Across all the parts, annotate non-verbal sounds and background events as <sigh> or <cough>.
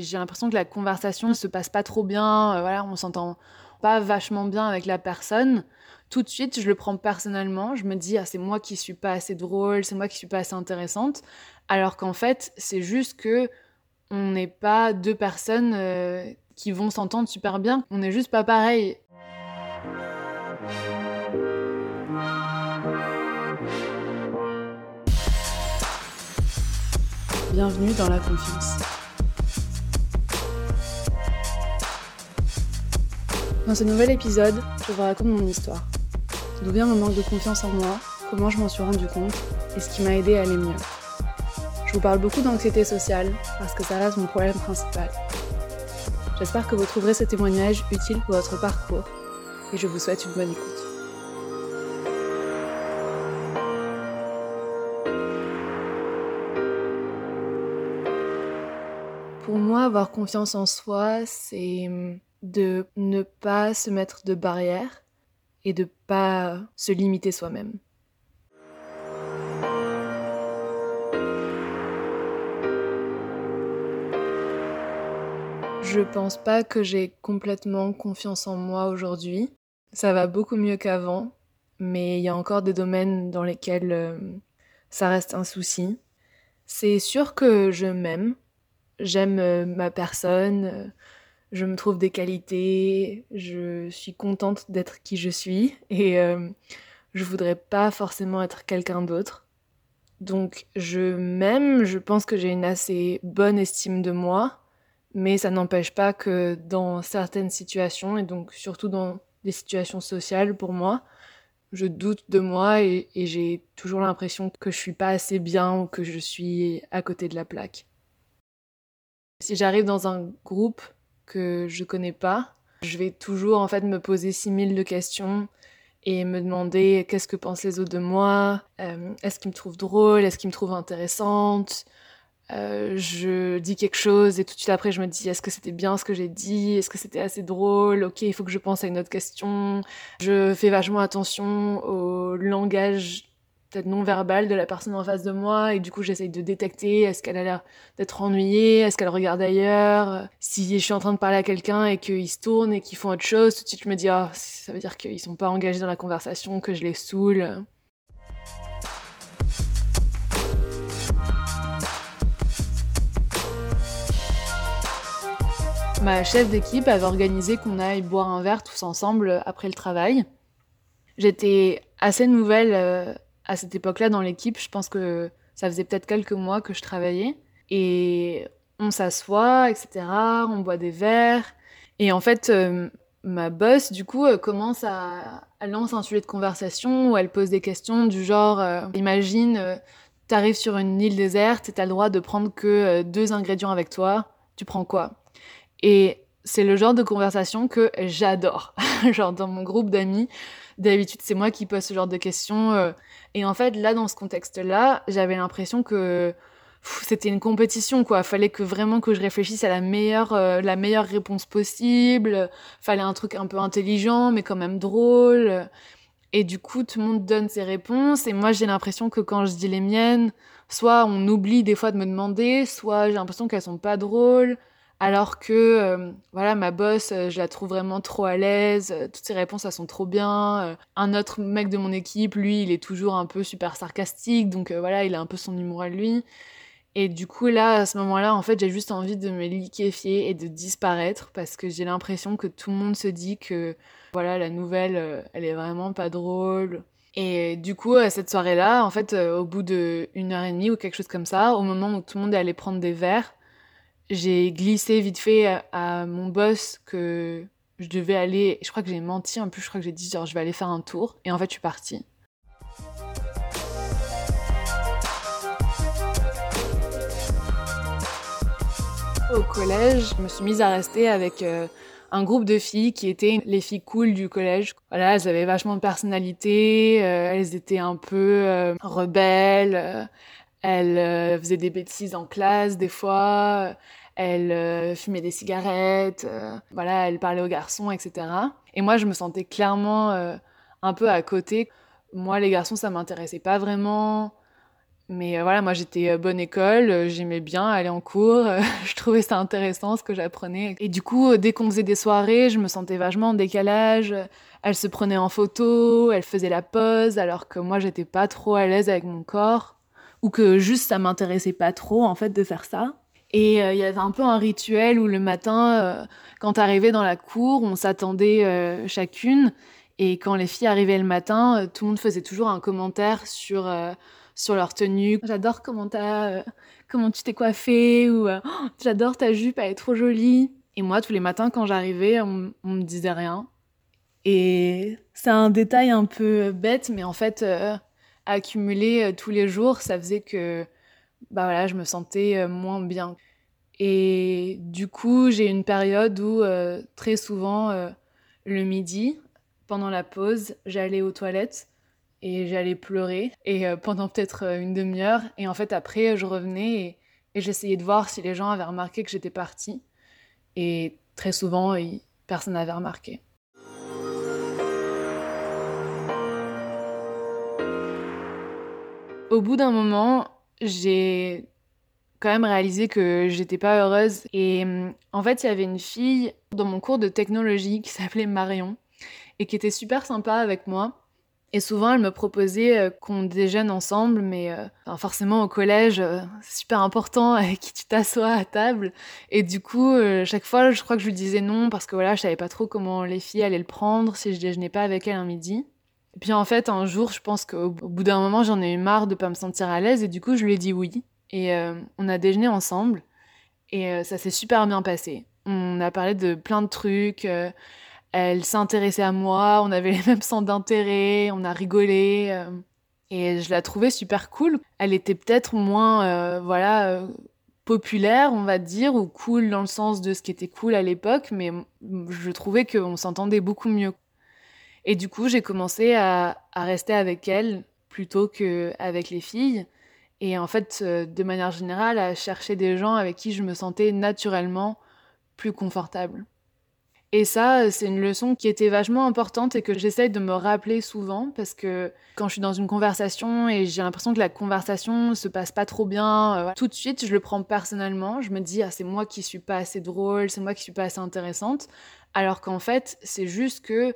J'ai l'impression que la conversation ne se passe pas trop bien, euh, voilà, on s'entend pas vachement bien avec la personne. Tout de suite, je le prends personnellement, je me dis ah, c'est moi qui suis pas assez drôle, c'est moi qui suis pas assez intéressante, alors qu'en fait, c'est juste que on n'est pas deux personnes euh, qui vont s'entendre super bien, on n'est juste pas pareil. Bienvenue dans la confiance. Dans ce nouvel épisode, je vous raconte mon histoire. D'où vient mon manque de confiance en moi, comment je m'en suis rendu compte et ce qui m'a aidé à aller mieux. Je vous parle beaucoup d'anxiété sociale parce que ça reste mon problème principal. J'espère que vous trouverez ce témoignage utile pour votre parcours et je vous souhaite une bonne écoute. Pour moi, avoir confiance en soi, c'est hum, de ne pas se mettre de barrières et de pas se limiter soi-même. Je pense pas que j'ai complètement confiance en moi aujourd'hui. Ça va beaucoup mieux qu'avant, mais il y a encore des domaines dans lesquels euh, ça reste un souci. C'est sûr que je m'aime, j'aime euh, ma personne, euh, je me trouve des qualités, je suis contente d'être qui je suis et euh, je voudrais pas forcément être quelqu'un d'autre. Donc je m'aime, je pense que j'ai une assez bonne estime de moi, mais ça n'empêche pas que dans certaines situations, et donc surtout dans des situations sociales pour moi, je doute de moi et, et j'ai toujours l'impression que je suis pas assez bien ou que je suis à côté de la plaque. Si j'arrive dans un groupe que je connais pas, je vais toujours en fait me poser 6000 de questions et me demander qu'est-ce que pensent les autres de moi, euh, est-ce qu'ils me trouvent drôle, est-ce qu'ils me trouvent intéressante. Euh, je dis quelque chose et tout de suite après je me dis est-ce que c'était bien ce que j'ai dit, est-ce que c'était assez drôle, ok il faut que je pense à une autre question. Je fais vachement attention au langage peut-être non verbal de la personne en face de moi et du coup j'essaye de détecter est-ce qu'elle a l'air d'être ennuyée, est-ce qu'elle regarde ailleurs, si je suis en train de parler à quelqu'un et qu'ils se tournent et qu'ils font autre chose, tout de suite je me dis ah ça veut dire qu'ils sont pas engagés dans la conversation, que je les saoule. Ma chef d'équipe avait organisé qu'on aille boire un verre tous ensemble après le travail. J'étais assez nouvelle euh, à cette époque-là dans l'équipe, je pense que ça faisait peut-être quelques mois que je travaillais. Et on s'assoit, etc. On boit des verres. Et en fait, euh, ma boss, du coup, euh, commence à, elle lance un sujet de conversation où elle pose des questions du genre, euh, imagine, t'arrives sur une île déserte et t'as le droit de prendre que deux ingrédients avec toi. Tu prends quoi? Et c'est le genre de conversation que j'adore. <laughs> genre dans mon groupe d'amis, D'habitude, c'est moi qui pose ce genre de questions. Euh. et en fait, là, dans ce contexte-là, j'avais l'impression que c'était une compétition, quoi. Fallait que vraiment que je réfléchisse à la meilleure, euh, la meilleure réponse possible. Fallait un truc un peu intelligent, mais quand même drôle. Et du coup, tout le monde donne ses réponses. Et moi, j'ai l'impression que quand je dis les miennes, soit on oublie des fois de me demander, soit j'ai l'impression qu'elles sont pas drôles alors que euh, voilà ma boss euh, je la trouve vraiment trop à l'aise euh, toutes ses réponses elles sont trop bien un autre mec de mon équipe lui il est toujours un peu super sarcastique donc voilà il a un peu son humour à lui. Et du coup là à ce moment-là en fait j'ai juste envie de me liquéfier et de disparaître parce que j'ai l'impression que tout le monde se dit que voilà la nouvelle elle est vraiment pas drôle. Et du coup, cette soirée-là, en fait, au bout d'une heure et demie ou quelque chose comme ça, au moment où tout le monde est allé prendre des verres, j'ai glissé vite fait à, mon boss que je devais aller. Je crois que j'ai menti un peu. Je crois que j'ai dit genre je vais aller faire un tour. Et en fait, je suis partie. Au collège, je me suis mise à rester avec euh, un groupe de filles qui étaient les filles cool du collège. Voilà, elles avaient vachement de personnalité, euh, elles étaient un peu euh, rebelles, elles faisaient des bêtises en classe des fois, elle euh, fumait des cigarettes, euh, voilà, elle parlait aux garçons, etc. Et moi, je me sentais clairement euh, un peu à côté. Moi, les garçons, ça m'intéressait pas vraiment. Mais voilà, moi j'étais bonne école, j'aimais bien aller en cours, <laughs> je trouvais ça intéressant ce que j'apprenais. Et du coup, dès qu'on faisait des soirées, je me sentais vachement en décalage. Elle se prenait en photo, elle faisait la pose, alors que moi j'étais pas trop à l'aise avec mon corps, ou que juste ça m'intéressait pas trop en fait de faire ça. Et euh, il y avait un peu un rituel où le matin, euh, quand t'arrivais dans la cour, on s'attendait euh, chacune. Et quand les filles arrivaient le matin, tout le monde faisait toujours un commentaire sur, sur leur tenue. J'adore comment, comment tu t'es coiffée, ou oh, j'adore ta jupe, elle est trop jolie. Et moi, tous les matins, quand j'arrivais, on, on me disait rien. Et c'est un détail un peu bête, mais en fait, accumulé tous les jours, ça faisait que bah voilà, je me sentais euh, moins bien. Et du coup, j'ai une période où euh, très souvent, euh, le midi, pendant la pause, j'allais aux toilettes et j'allais pleurer et pendant peut-être une demi-heure. Et en fait, après, je revenais et, et j'essayais de voir si les gens avaient remarqué que j'étais partie. Et très souvent, personne n'avait remarqué. Au bout d'un moment, j'ai quand même réalisé que j'étais pas heureuse. Et mm, en fait, il y avait une fille dans mon cours de technologie qui s'appelait Marion et qui était super sympa avec moi. Et souvent, elle me proposait euh, qu'on déjeune ensemble, mais euh, forcément au collège, euh, c'est super important <laughs> avec qui tu t'assois à table. Et du coup, chaque fois, je crois que je lui disais non parce que voilà, je savais pas trop comment les filles allaient le prendre si je déjeunais pas avec elles un midi. Et puis en fait, un jour, je pense qu'au bout d'un moment, j'en ai eu marre de pas me sentir à l'aise et du coup, je lui ai dit oui. Et euh, on a déjeuné ensemble et euh, ça s'est super bien passé. On a parlé de plein de trucs. Euh, elle s'intéressait à moi, on avait <laughs> les mêmes centres d'intérêt, on a rigolé. et je la trouvais super cool. Elle était peut-être moins, voilà, populaire, on va dire, ou cool dans le sens de ce qui était cool à l'époque, mais je trouvais qu'on s'entendait beaucoup mieux. Et du coup, j'ai commencé à, rester avec elle plutôt qu'avec les filles. Et en fait, euh, de manière générale, à chercher des gens avec qui je me sentais naturellement plus confortable. Et ça, c'est une leçon qui était vachement importante et que j'essaye de me rappeler souvent parce que quand je suis dans une conversation et j'ai l'impression que la conversation se passe pas trop bien, euh, tout de suite, je le prends personnellement. Je me dis, ah, c'est moi qui suis pas assez drôle, c'est moi qui suis pas assez intéressante. Alors qu'en fait, c'est juste que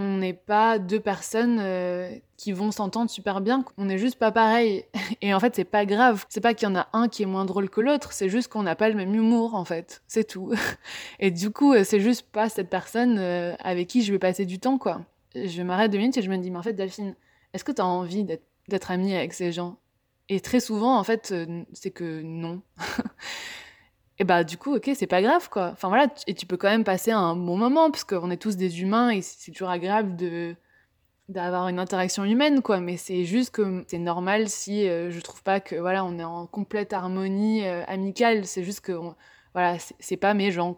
on n'est pas deux personnes euh, qui vont s'entendre super bien. On n'est juste pas pareil. <laughs> Et en fait, c'est pas grave. C'est pas qu'il y en a un qui est moins drôle que l'autre. C'est juste qu'on n'a pas le même humour, en fait. C'est tout. <laughs> Et du coup, euh, c'est juste pas cette personne euh, avec qui je vais passer du temps, quoi. Je m'arrête deux minutes et je me dis, mais en fait, Delphine, est-ce que tu as envie d'être amie avec ces gens? Et très souvent, en fait, c'est que non. <laughs> et bah du coup ok c'est pas grave quoi. Enfin voilà et tu peux quand même passer un bon moment parce qu'on est tous des humains et c'est toujours agréable de d'avoir une interaction humaine quoi. Mais c'est juste que c'est normal si euh, je trouve pas que voilà on est en complète harmonie euh, amicale. C'est juste que voilà c'est pas mes gens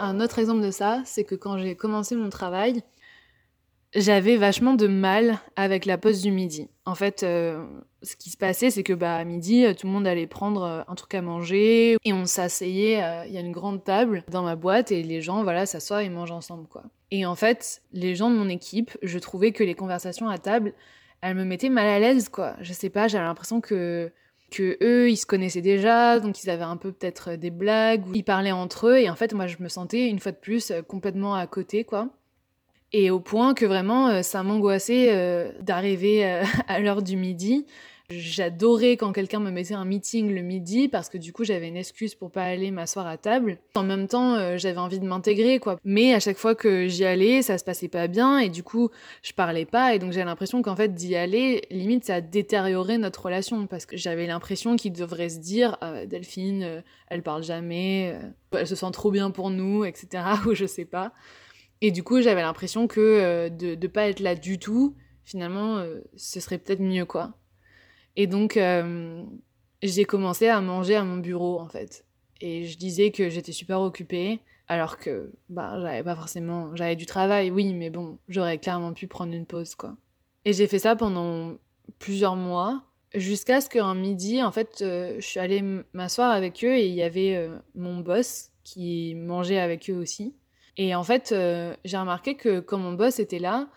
un autre exemple de ça c'est que quand j'ai commencé mon travail j'avais vachement de mal avec la pause du midi. En fait, euh, ce qui se passait, c'est que bah, à midi, tout le monde allait prendre euh, un truc à manger et on s'asseyait. Euh, il y a une grande table dans ma boîte et les gens, voilà, s'assoient et mangent ensemble, quoi. Et en fait, les gens de mon équipe, je trouvais que les conversations à table, elles me mettaient mal à l'aise, quoi. Je sais pas, j'avais l'impression que que eux, ils se connaissaient déjà, donc ils avaient un peu peut-être des blagues, ou ils parlaient entre eux, et en fait, moi, je me sentais une fois de plus complètement à côté, quoi. Et au point que vraiment, euh, ça m'angoissait euh, d'arriver euh, <laughs> à l'heure du midi. J'adorais quand quelqu'un me mettait un meeting le midi parce que du coup j'avais une excuse pour pas aller m'asseoir à table. En même temps, j'avais envie de m'intégrer quoi. Mais à chaque fois que j'y allais, ça se passait pas bien et du coup je parlais pas et donc j'ai l'impression qu'en fait d'y aller, limite ça a détérioré notre relation parce que j'avais l'impression qu'il devrait se dire Delphine, elle parle jamais, elle se sent trop bien pour nous, etc. <laughs> ou je sais pas. Et du coup, j'avais l'impression que euh, de ne pas être là du tout, finalement, euh, ce serait peut-être mieux, quoi. Et donc, euh, j'ai commencé à manger à mon bureau, en fait. Et je disais que j'étais super occupée, alors que bah, j'avais pas forcément. J'avais du travail, oui, mais bon, j'aurais clairement pu prendre une pause, quoi. Et j'ai fait ça pendant plusieurs mois, jusqu'à ce qu'un midi, en fait, je suis allée m'asseoir avec eux et il y avait mon boss qui mangeait avec eux aussi. Et en fait, euh, j'ai remarqué que quand mon boss était là,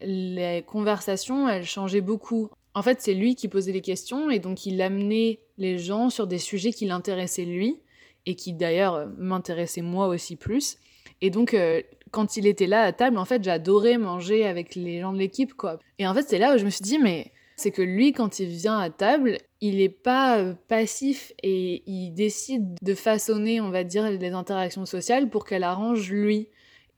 les conversations, elles changeaient beaucoup. En fait, c'est lui qui posait les questions et donc il amenait les gens sur des sujets qui l'intéressaient lui et qui d'ailleurs m'intéressaient moi aussi plus. Et donc, euh, quand il était là à table, en fait, j'adorais manger avec les gens de l'équipe, quoi. Et en fait, c'est là où je me suis dit, mais c'est que lui, quand il vient à table, il n'est pas euh, passif et il décide de façonner, on va dire, les interactions sociales pour qu'elles arrangent lui.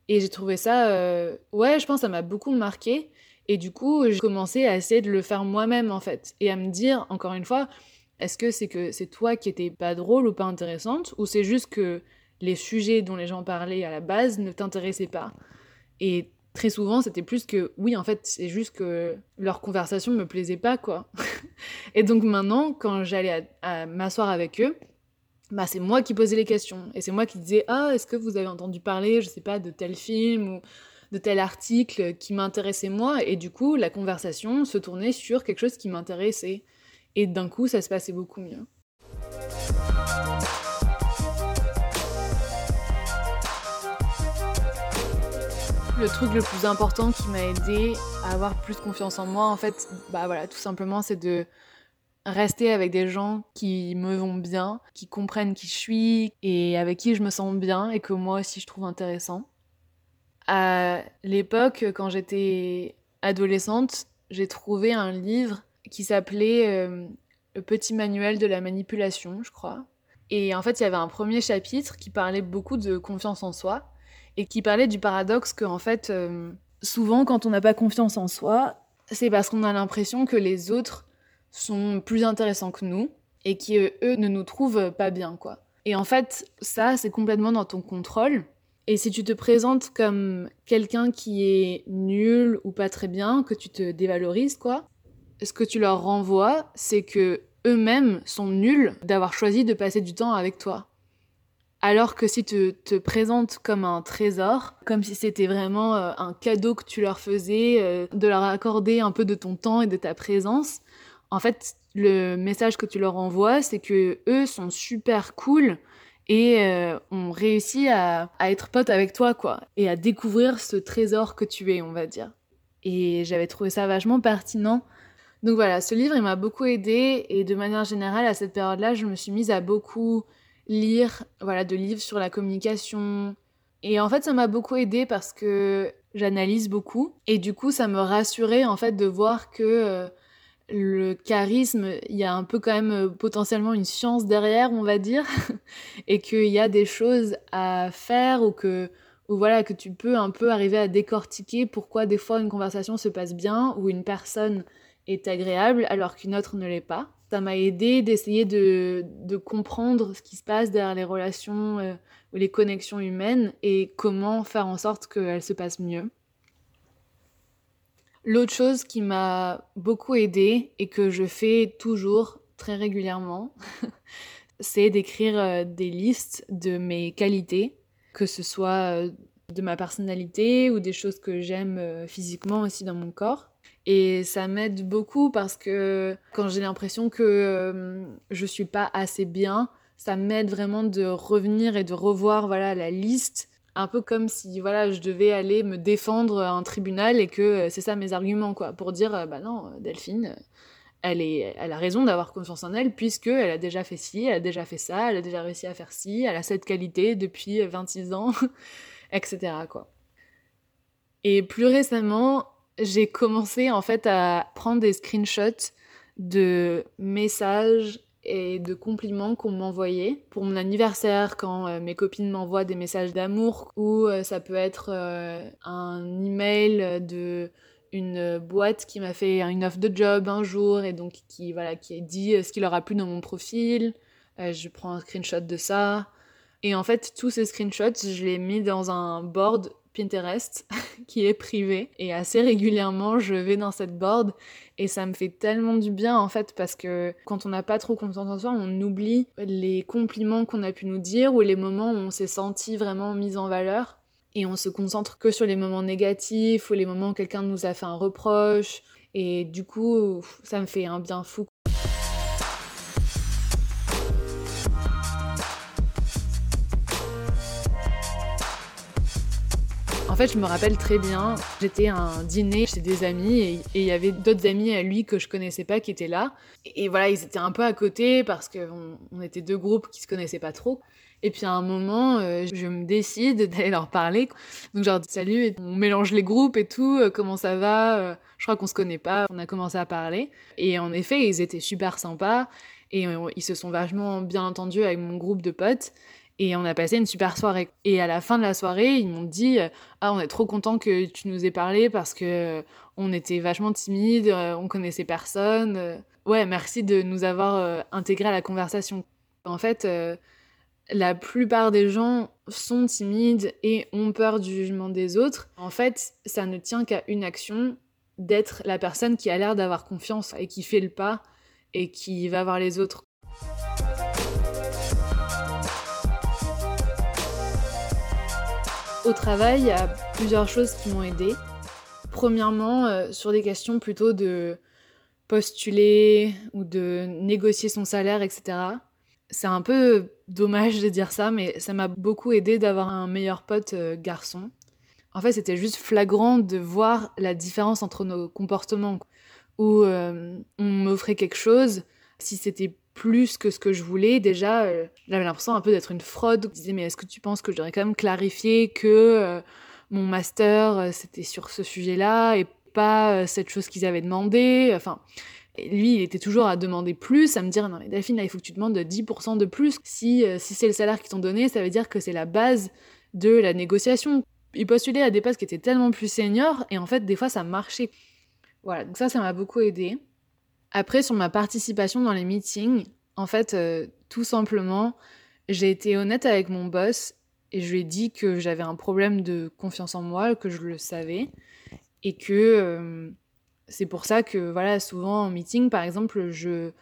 Et j'ai trouvé ça, euh, ouais, je pense que ça m'a beaucoup marqué. Et du coup, j'ai commencé à essayer de le faire moi-même, en fait. Et à me dire, encore une fois, est-ce que c'est que c'est toi qui étais pas drôle ou pas intéressante Ou c'est juste que les sujets dont les gens parlaient à la base ne t'intéressaient pas? Et très souvent, c'était plus que oui, en fait, c'est juste que leur conversation me plaisait pas, quoi. <laughs> et donc maintenant, quand j'allais à, m'asseoir avec eux, bah, c'est moi qui posais les questions. Et c'est moi qui disais Ah, est-ce que vous avez entendu parler, je sais pas, de tel film ou de tel article qui m'intéressait moi? Et du coup, la conversation se tournait sur quelque chose qui m'intéressait. Et d'un coup, ça se passait beaucoup mieux. Le truc le plus important qui m'a aidé à avoir plus confiance en moi, en fait, bah voilà, tout simplement, c'est de rester avec des gens qui me vont bien, qui comprennent qui je suis et avec qui je me sens bien et que moi aussi je trouve intéressant. À l'époque, quand j'étais adolescente, j'ai trouvé un livre qui s'appelait euh, Le petit manuel de la manipulation, je crois. Et en fait, il y avait un premier chapitre qui parlait beaucoup de confiance en soi et qui parlait du paradoxe que, en fait, euh, souvent, quand on n'a pas confiance en soi, c'est parce qu'on a l'impression que les autres sont plus intéressants que nous et qui, eux, ne nous trouvent pas bien, quoi. Et en fait, ça, c'est complètement dans ton contrôle. Et si tu te présentes comme quelqu'un qui est nul ou pas très bien, que tu te dévalorises, quoi, ce que tu leur renvoies, c'est que eux-mêmes sont nuls d'avoir choisi de passer du temps avec toi. Alors que si tu te présentes comme un trésor, comme si c'était vraiment euh, un cadeau que tu leur faisais, euh, de leur accorder un peu de ton temps et de ta présence, en fait, le message que tu leur envoies, c'est que eux sont super cool et euh, ont réussi à, à, être potes avec toi, quoi, et à découvrir ce trésor que tu es, on va dire. Et j'avais trouvé ça vachement pertinent. Donc voilà, ce livre, il m'a beaucoup aidé, et de manière générale, à cette période-là, je me suis mise à beaucoup lire voilà, de livres sur la communication. Et en fait, ça m'a beaucoup aidé parce que j'analyse beaucoup. Et du coup, ça me rassurait en fait de voir que euh, le charisme, il y a un peu quand même euh, potentiellement une science derrière, on va dire. <laughs> et qu'il y a des choses à faire ou que, ou voilà, que tu peux un peu arriver à décortiquer pourquoi des fois une conversation se passe bien ou une personne est agréable alors qu'une autre ne l'est pas ça m'a aidé d'essayer de, comprendre ce qui se passe derrière les relations euh, ou les connexions humaines et comment faire en sorte qu'elles se passent mieux. L'autre chose qui m'a beaucoup aidé et que je fais toujours très régulièrement, <laughs> c'est d'écrire euh, des listes de mes qualités, que ce soit euh, de ma personnalité ou des choses que j'aime physiquement aussi dans mon corps. Et ça m'aide beaucoup parce que quand j'ai l'impression que euh, je suis pas assez bien, ça m'aide vraiment de revenir et de revoir voilà la liste. Un peu comme si voilà je devais aller me défendre à un tribunal et que euh, c'est ça mes arguments quoi. Pour dire euh, bah non Delphine elle est elle a raison d'avoir confiance en elle puisque elle a déjà fait ci elle a déjà fait ça elle a déjà réussi à faire ci elle a cette qualité depuis 26 ans <laughs> etc quoi. Et plus récemment j'ai commencé en fait à prendre des screenshots de messages et de compliments qu'on m'envoyait pour mon anniversaire quand euh, mes copines m'envoient des messages d'amour ou euh, ça peut être euh, un email de une boîte qui m'a fait une offre de job un jour et donc qui voilà qui a dit ce qu'il leur a plu dans mon profil. Je prends un screenshot de ça. Et en fait tous ces screenshots je les ai mis dans un board Pinterest <laughs> qui est privé. Et assez régulièrement je vais dans cette board. Et ça me fait tellement du bien en fait parce que quand on n'a pas trop confiance en soi on oublie les compliments qu'on a pu nous dire ou les moments où on s'est senti vraiment mis en valeur. Et on se concentre que sur les moments négatifs ou les moments où quelqu'un nous a fait un reproche. Et du coup ça me fait un bien fou je me rappelle très bien, j'étais à un dîner chez des amis et il y avait d'autres amis à lui que je connaissais pas qui étaient là. Et, voilà, ils étaient un peu à côté parce qu'on on était deux groupes qui se connaissaient pas trop. Et puis à un moment, euh, je me décide <laughs> d'aller leur parler. Donc je leur dis salut, on mélange les groupes et tout, euh, comment ça va euh, Je crois qu'on se connaît pas, on a commencé à parler. Et en effet, ils étaient super sympas et ils se sont vachement bien entendus avec mon groupe de potes. Et on a passé une super soirée. Et à la fin de la soirée, ils m'ont dit Ah, on est trop content que tu nous aies parlé parce que on était vachement timides, on connaissait personne. Ouais, merci de nous avoir intégrés à la conversation. En fait, la plupart des gens sont timides et ont peur du jugement des autres. En fait, ça ne tient qu'à une action d'être la personne qui a l'air d'avoir confiance et qui fait le pas et qui va voir les autres. Au travail, il y a plusieurs choses qui m'ont aidé. Premièrement, euh, sur des questions plutôt de postuler ou de négocier son salaire, etc. C'est un peu dommage de dire ça, mais ça m'a beaucoup aidé d'avoir un meilleur pote euh, garçon. En fait, c'était juste flagrant de voir la différence entre nos comportements. Où euh, on m'offrait quelque chose, si c'était plus que ce que je voulais. Déjà, euh, j'avais l'impression un peu d'être une fraude. Je disais, mais est-ce que tu penses que je devrais quand même clarifier que euh, mon master, euh, c'était sur ce sujet-là et pas cette chose qu'ils avaient demandé? Enfin, lui, il était toujours à demander plus, à me dire, non mais Delphine, là, il faut que tu demandes 10% de plus. Si, si c'est le salaire qu'ils t'ont donné, ça veut dire que c'est la base de la négociation. Il postulait à des postes qui étaient tellement plus seniors, et en fait, des fois, ça marchait. Voilà, donc ça, ça m'a beaucoup aidé. Après, sur ma participation dans les meetings, en fait, euh, tout simplement, j'ai été honnête avec mon boss et je lui ai dit que j'avais un problème de confiance en moi, que je le savais, et que euh, c'est pour ça que, voilà, souvent en meeting, par exemple, je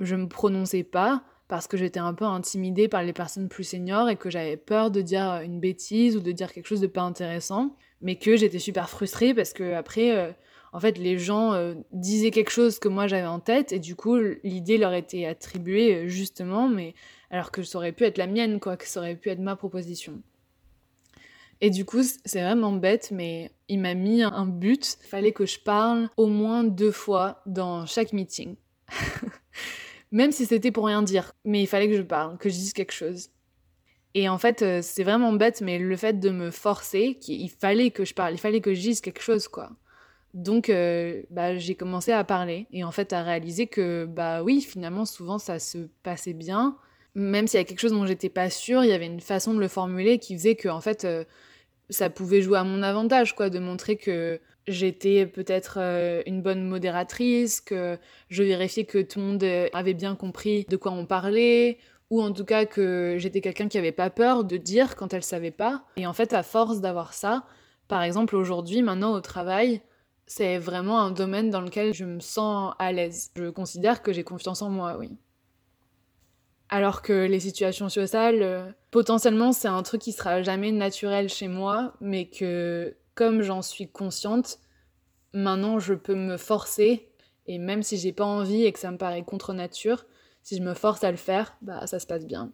je me prononçais pas parce que j'étais un peu intimidée par les personnes plus seniors et que j'avais peur de dire une bêtise ou de dire quelque chose de pas intéressant, mais que j'étais super frustrée parce que après euh, en fait, les gens euh, disaient quelque chose que moi j'avais en tête, et du coup, l'idée leur était attribuée euh, justement, mais alors que ça aurait pu être la mienne, quoi, que ça aurait pu être ma proposition. Et du coup, c'est vraiment bête, mais il m'a mis un but. Il fallait que je parle au moins deux fois dans chaque meeting. <laughs> Même si c'était pour rien dire. Mais il fallait que je parle, que je dise quelque chose. Et en fait, euh, c'est vraiment bête, mais le fait de me forcer, il fallait que je parle, il fallait que je dise quelque chose, quoi. Donc, euh, bah, j'ai commencé à parler et en fait à réaliser que, bah oui, finalement, souvent ça se passait bien. Même s'il y a quelque chose dont j'étais pas sûre, il y avait une façon de le formuler qui faisait que, en fait, euh, ça pouvait jouer à mon avantage, quoi, de montrer que j'étais peut-être euh, une bonne modératrice, que je vérifiais que tout le monde avait bien compris de quoi on parlait, ou en tout cas que j'étais quelqu'un qui avait pas peur de dire quand elle savait pas. Et en fait, à force d'avoir ça, par exemple, aujourd'hui, maintenant au travail, c'est vraiment un domaine dans lequel je me sens à l'aise. Je considère que j'ai confiance en moi, oui. Alors que les situations sociales, euh, potentiellement, c'est un truc qui sera jamais naturel chez moi, mais que comme j'en suis consciente, maintenant je peux me forcer, et même si j'ai pas envie et que ça me paraît contre nature, si je me force à le faire, bah ça se passe bien.